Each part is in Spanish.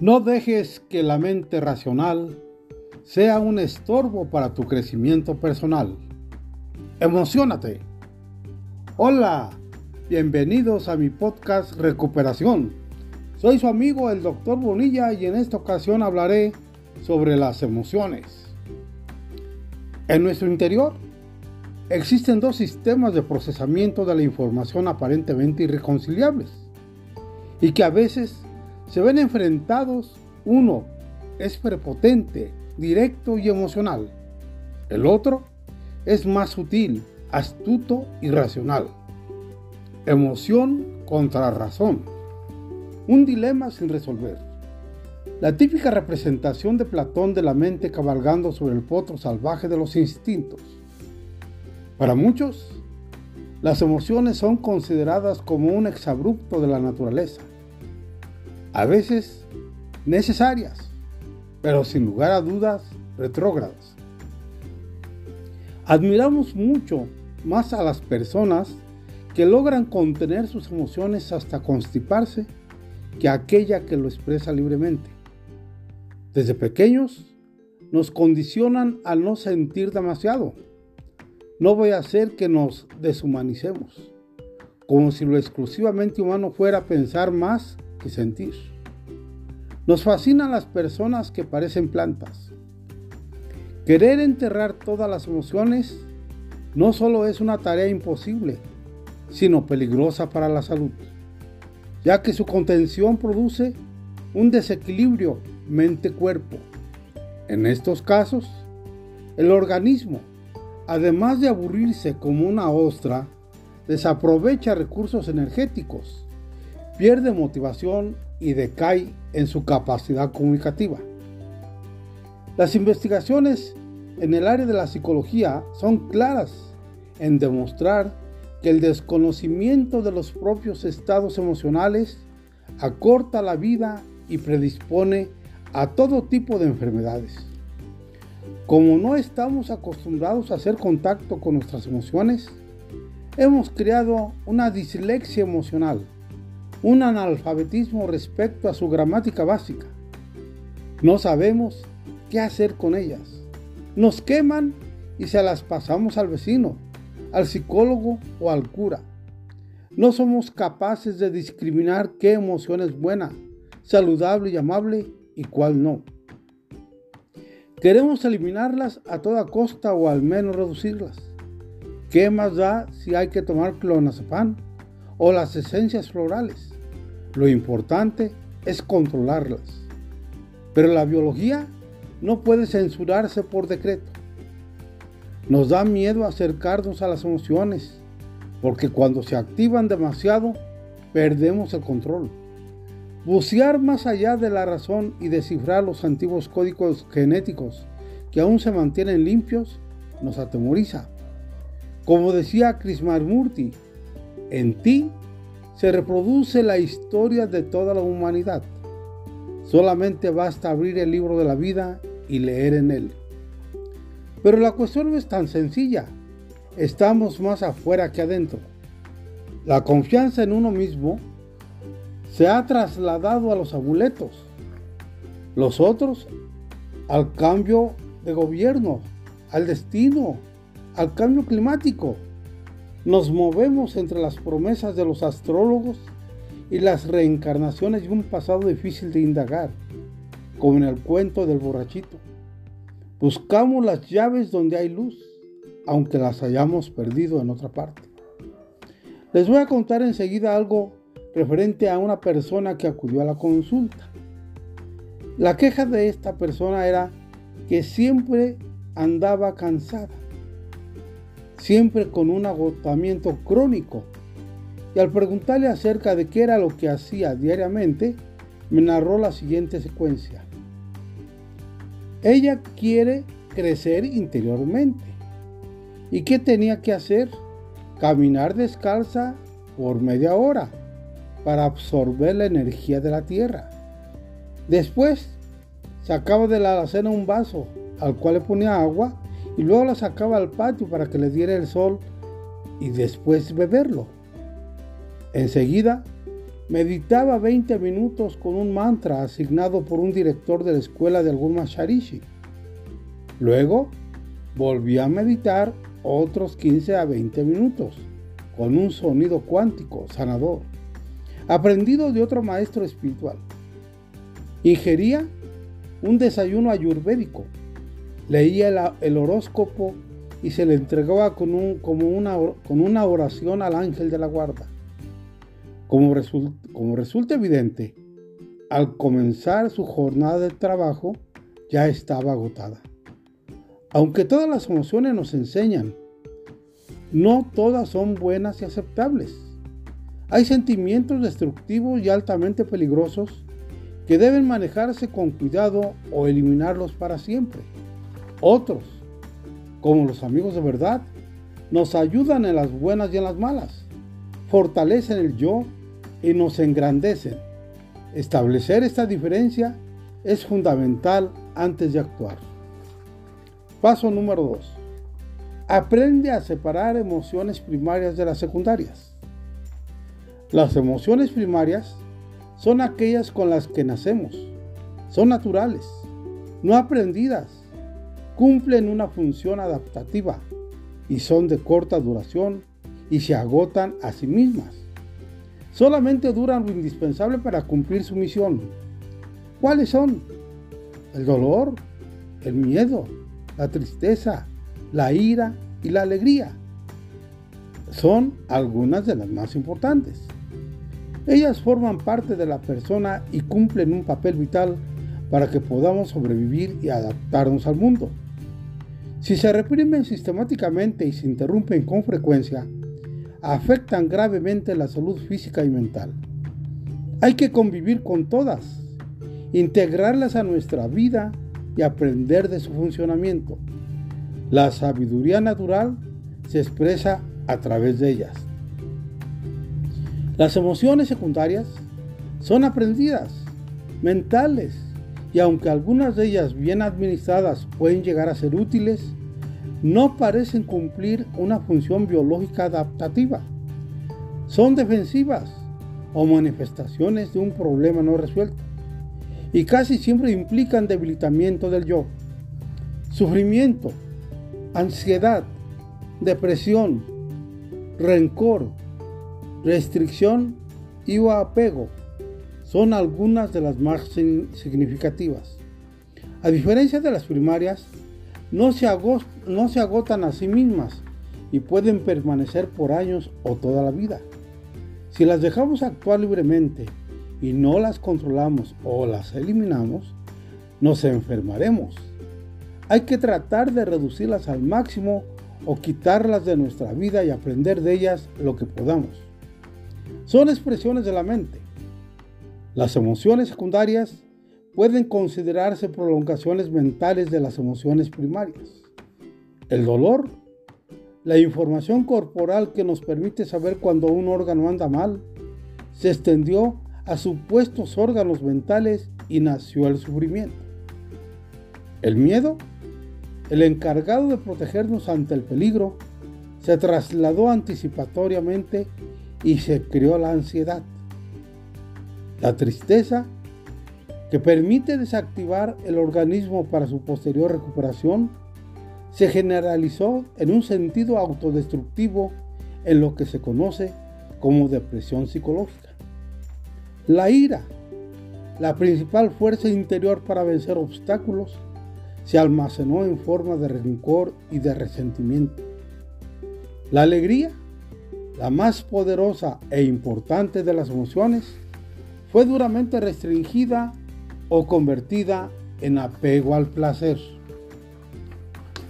No dejes que la mente racional sea un estorbo para tu crecimiento personal. Emocionate. Hola, bienvenidos a mi podcast Recuperación. Soy su amigo el Dr. Bonilla y en esta ocasión hablaré sobre las emociones. En nuestro interior existen dos sistemas de procesamiento de la información aparentemente irreconciliables y que a veces se ven enfrentados, uno es prepotente, directo y emocional. El otro es más sutil, astuto y racional. Emoción contra razón. Un dilema sin resolver. La típica representación de Platón de la mente cabalgando sobre el potro salvaje de los instintos. Para muchos, las emociones son consideradas como un exabrupto de la naturaleza a veces necesarias, pero sin lugar a dudas retrógradas. Admiramos mucho más a las personas que logran contener sus emociones hasta constiparse que aquella que lo expresa libremente. Desde pequeños nos condicionan a no sentir demasiado. No voy a hacer que nos deshumanicemos, como si lo exclusivamente humano fuera pensar más sentir. Nos fascinan las personas que parecen plantas. Querer enterrar todas las emociones no solo es una tarea imposible, sino peligrosa para la salud, ya que su contención produce un desequilibrio mente-cuerpo. En estos casos, el organismo, además de aburrirse como una ostra, desaprovecha recursos energéticos pierde motivación y decae en su capacidad comunicativa. Las investigaciones en el área de la psicología son claras en demostrar que el desconocimiento de los propios estados emocionales acorta la vida y predispone a todo tipo de enfermedades. Como no estamos acostumbrados a hacer contacto con nuestras emociones, hemos creado una dislexia emocional un analfabetismo respecto a su gramática básica. No sabemos qué hacer con ellas. Nos queman y se las pasamos al vecino, al psicólogo o al cura. No somos capaces de discriminar qué emoción es buena, saludable y amable y cuál no. Queremos eliminarlas a toda costa o al menos reducirlas. ¿Qué más da si hay que tomar clonazepam o las esencias florales? Lo importante es controlarlas. Pero la biología no puede censurarse por decreto. Nos da miedo acercarnos a las emociones, porque cuando se activan demasiado, perdemos el control. Bucear más allá de la razón y descifrar los antiguos códigos genéticos que aún se mantienen limpios nos atemoriza. Como decía Krishnamurti, en ti se reproduce la historia de toda la humanidad. Solamente basta abrir el libro de la vida y leer en él. Pero la cuestión no es tan sencilla. Estamos más afuera que adentro. La confianza en uno mismo se ha trasladado a los amuletos. Los otros al cambio de gobierno, al destino, al cambio climático. Nos movemos entre las promesas de los astrólogos y las reencarnaciones de un pasado difícil de indagar, como en el cuento del borrachito. Buscamos las llaves donde hay luz, aunque las hayamos perdido en otra parte. Les voy a contar enseguida algo referente a una persona que acudió a la consulta. La queja de esta persona era que siempre andaba cansada siempre con un agotamiento crónico. Y al preguntarle acerca de qué era lo que hacía diariamente, me narró la siguiente secuencia. Ella quiere crecer interiormente. ¿Y qué tenía que hacer? Caminar descalza por media hora para absorber la energía de la tierra. Después sacaba de la alacena un vaso al cual le ponía agua y luego la sacaba al patio para que le diera el sol y después beberlo. Enseguida meditaba 20 minutos con un mantra asignado por un director de la escuela de algún Masharishi. Luego, volvía a meditar otros 15 a 20 minutos con un sonido cuántico sanador, aprendido de otro maestro espiritual. Ingería un desayuno ayurvédico, leía el, horóscopo y se le entregaba con, como una, oración al ángel de la guarda. Como resulta evidente, al comenzar su jornada de trabajo ya estaba agotada. Aunque todas las emociones nos enseñan, no todas son buenas y aceptables. Hay sentimientos destructivos y altamente peligrosos que deben manejarse con cuidado o eliminarlos para siempre. Otros, como los amigos de verdad, nos ayudan en las buenas y en las malas, fortalecen el yo y nos engrandecen. Establecer esta diferencia es fundamental antes de actuar. Paso número 2. Aprende a separar emociones primarias de las secundarias. Las emociones primarias son aquellas con las que nacemos. Son naturales, no aprendidas. Cumplen una función adaptativa y son de corta duración y se agotan a sí mismas. Solamente duran lo indispensable para cumplir su misión. ¿Cuáles son? El dolor, el miedo, la tristeza, la ira y la alegría. Son algunas de las más importantes. Ellas forman parte de la persona y cumplen un papel vital para que podamos sobrevivir y adaptarnos al mundo. Si se reprimen sistemáticamente y se interrumpen con frecuencia, afectan gravemente la salud física y mental. Hay que convivir con todas, integrarlas a nuestra vida y aprender de su funcionamiento. La sabiduría natural se expresa a través de ellas. Las emociones secundarias son aprendidas, mentales, y aunque algunas de ellas bien administradas pueden llegar a ser útiles, no parecen cumplir una función biológica adaptativa. Son defensivas o manifestaciones de un problema no resuelto y casi siempre implican debilitamiento del yo, sufrimiento, ansiedad, depresión, rencor, restricción y o apego son algunas de las más significativas. A diferencia de las primarias, no se, agotan a sí mismas y pueden permanecer por años o toda la vida. Si las dejamos actuar libremente y no las controlamos o las eliminamos, nos enfermaremos. Hay que tratar de reducirlas al máximo o quitarlas de nuestra vida y aprender de ellas lo que podamos. Son expresiones de la mente. Las emociones secundarias pueden considerarse prolongaciones mentales de las emociones primarias. El dolor, la información corporal que nos permite saber cuando un órgano anda mal, se extendió a supuestos órganos mentales y nació el sufrimiento. El miedo, el encargado de protegernos ante el peligro, se trasladó anticipatoriamente y se creó la ansiedad. La tristeza, que permite desactivar el organismo para su posterior recuperación, se generalizó en un sentido autodestructivo en lo que se conoce como depresión psicológica. La ira, la principal fuerza interior para vencer obstáculos, se almacenó en forma de rencor y de resentimiento. La alegría, la más poderosa e importante de las emociones, fue duramente restringida o convertida en apego al placer.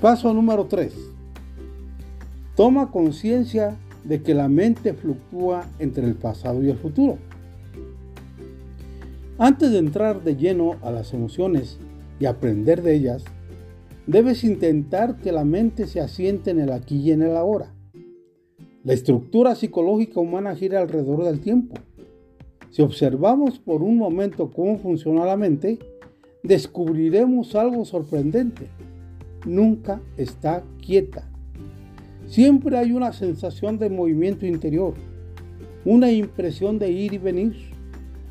Paso número 3. Toma conciencia de que la mente fluctúa entre el pasado y el futuro. Antes de entrar de lleno a las emociones y aprender de ellas, debes intentar que la mente se asiente en el aquí y en el ahora. La estructura psicológica humana gira alrededor del tiempo. Si observamos por un momento cómo funciona la mente, descubriremos algo sorprendente. Nunca está quieta. Siempre hay una sensación de movimiento interior. una impresión de ir y venir,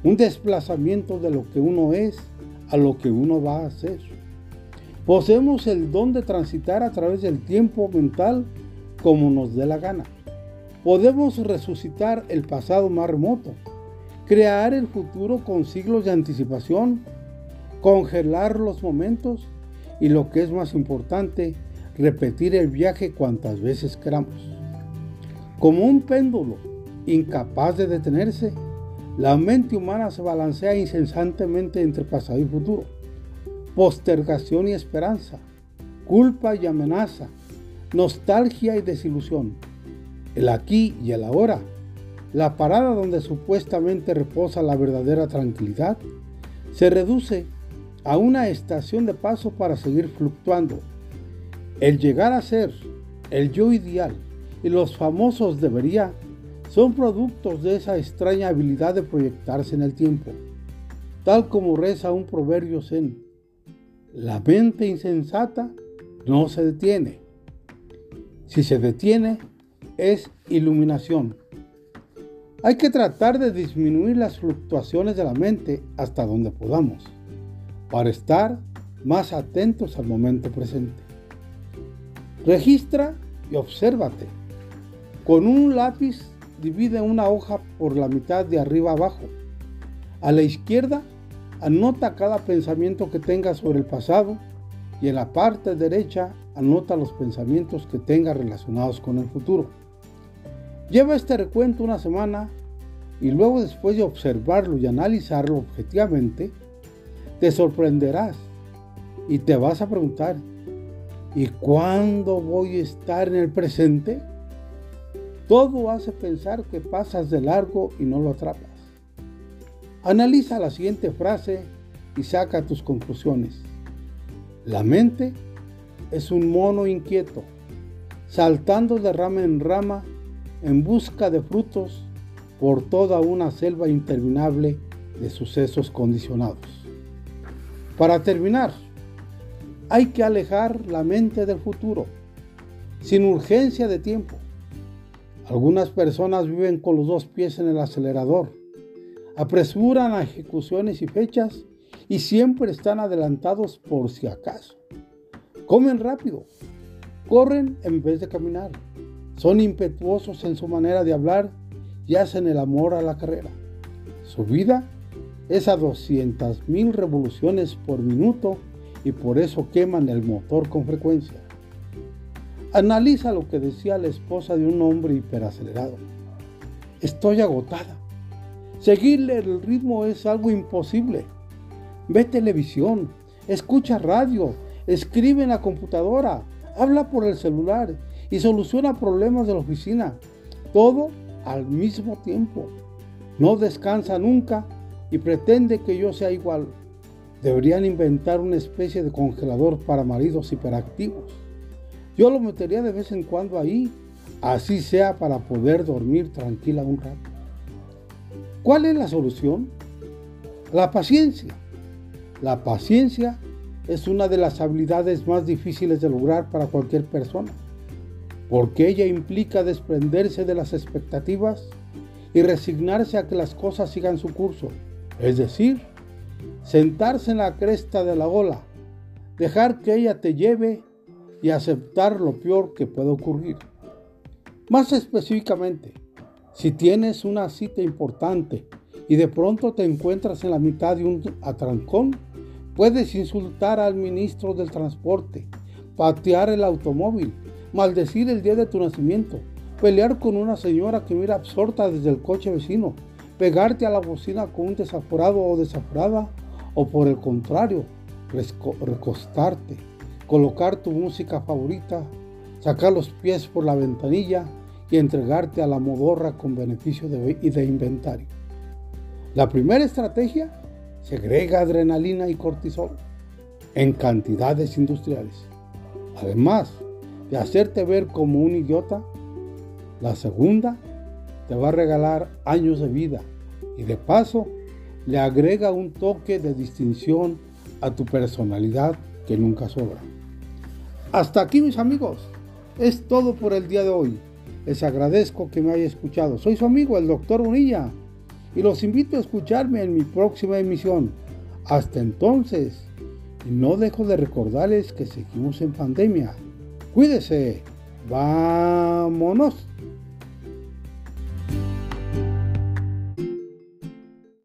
un desplazamiento de lo que uno es a lo que uno va a hacer. Poseemos el don de transitar a través del tiempo mental como nos dé la gana. Podemos resucitar el pasado más remoto, crear el futuro con siglos de anticipación, congelar los momentos y lo que es más importante, repetir el viaje cuantas veces queramos. Como un péndulo incapaz de detenerse, la mente humana se balancea incesantemente entre pasado y futuro postergación y esperanza, culpa y amenaza, nostalgia y desilusión, el aquí y el ahora, la parada donde supuestamente reposa la verdadera tranquilidad, se reduce a una estación de paso para seguir fluctuando. El llegar a ser, el yo ideal y los famosos debería son productos de esa extraña habilidad de proyectarse en el tiempo, tal como reza un proverbio zen. La mente insensata no se detiene. Si se detiene, es iluminación. Hay que tratar de disminuir las fluctuaciones de la mente hasta donde podamos, para estar más atentos al momento presente. Registra y obsérvate. Con un lápiz divide una hoja por la mitad de arriba abajo. A la izquierda Anota cada pensamiento que tengas sobre el pasado y en la parte derecha anota los pensamientos que tengas relacionados con el futuro. Lleva este recuento una semana y luego después de observarlo y analizarlo objetivamente, te sorprenderás y te vas a preguntar, ¿y cuándo voy a estar en el presente? Todo hace pensar que pasas de largo y no lo atrapas. Analiza la siguiente frase y saca tus conclusiones. La mente es un mono inquieto, saltando de rama en rama en busca de frutos por toda una selva interminable de sucesos condicionados. Para terminar, hay que alejar la mente del futuro, sin urgencia de tiempo. Algunas personas viven con los dos pies en el acelerador apresuran a ejecuciones y fechas y siempre están adelantados por si acaso. Comen rápido, corren en vez de caminar, son impetuosos en su manera de hablar y hacen el amor a la carrera. Su vida es a 200.000 revoluciones por minuto y por eso queman el motor con frecuencia. Analiza lo que decía la esposa de un hombre hiperacelerado. Estoy agotada. Seguirle el ritmo es algo imposible. Ve televisión, escucha radio, escribe en la computadora, habla por el celular y soluciona problemas de la oficina. Todo al mismo tiempo. No descansa nunca y pretende que yo sea igual. Deberían inventar una especie de congelador para maridos hiperactivos. Yo lo metería de vez en cuando ahí, así sea para poder dormir tranquila un rato. ¿Cuál es la solución? La paciencia. La paciencia es una de las habilidades más difíciles de lograr para cualquier persona, porque ella implica desprenderse de las expectativas y resignarse a que las cosas sigan su curso, es decir, sentarse en la cresta de la ola, dejar que ella te lleve y aceptar lo peor que puede ocurrir. Más específicamente, si tienes una cita importante y de pronto te encuentras en la mitad de un atrancón, puedes insultar al ministro del transporte, patear el automóvil, maldecir el día de tu nacimiento, pelear con una señora que mira absorta desde el coche vecino, pegarte a la bocina con un desaforado o desaforada, o por el contrario, recostarte, colocar tu música favorita, sacar los pies por la ventanilla y entregarte a la modorra con beneficio de, de inventario. La primera estrategia segrega adrenalina y cortisol en cantidades industriales. Además de hacerte ver como un idiota, la segunda te va a regalar años de vida y de paso le agrega un toque de distinción a tu personalidad que nunca sobra. Hasta aquí mis amigos, es todo por el día de hoy. Les agradezco que me haya escuchado. Soy su amigo, el doctor Unilla, y los invito a escucharme en mi próxima emisión. Hasta entonces, no dejo de recordarles que seguimos en pandemia. Cuídese. Vámonos.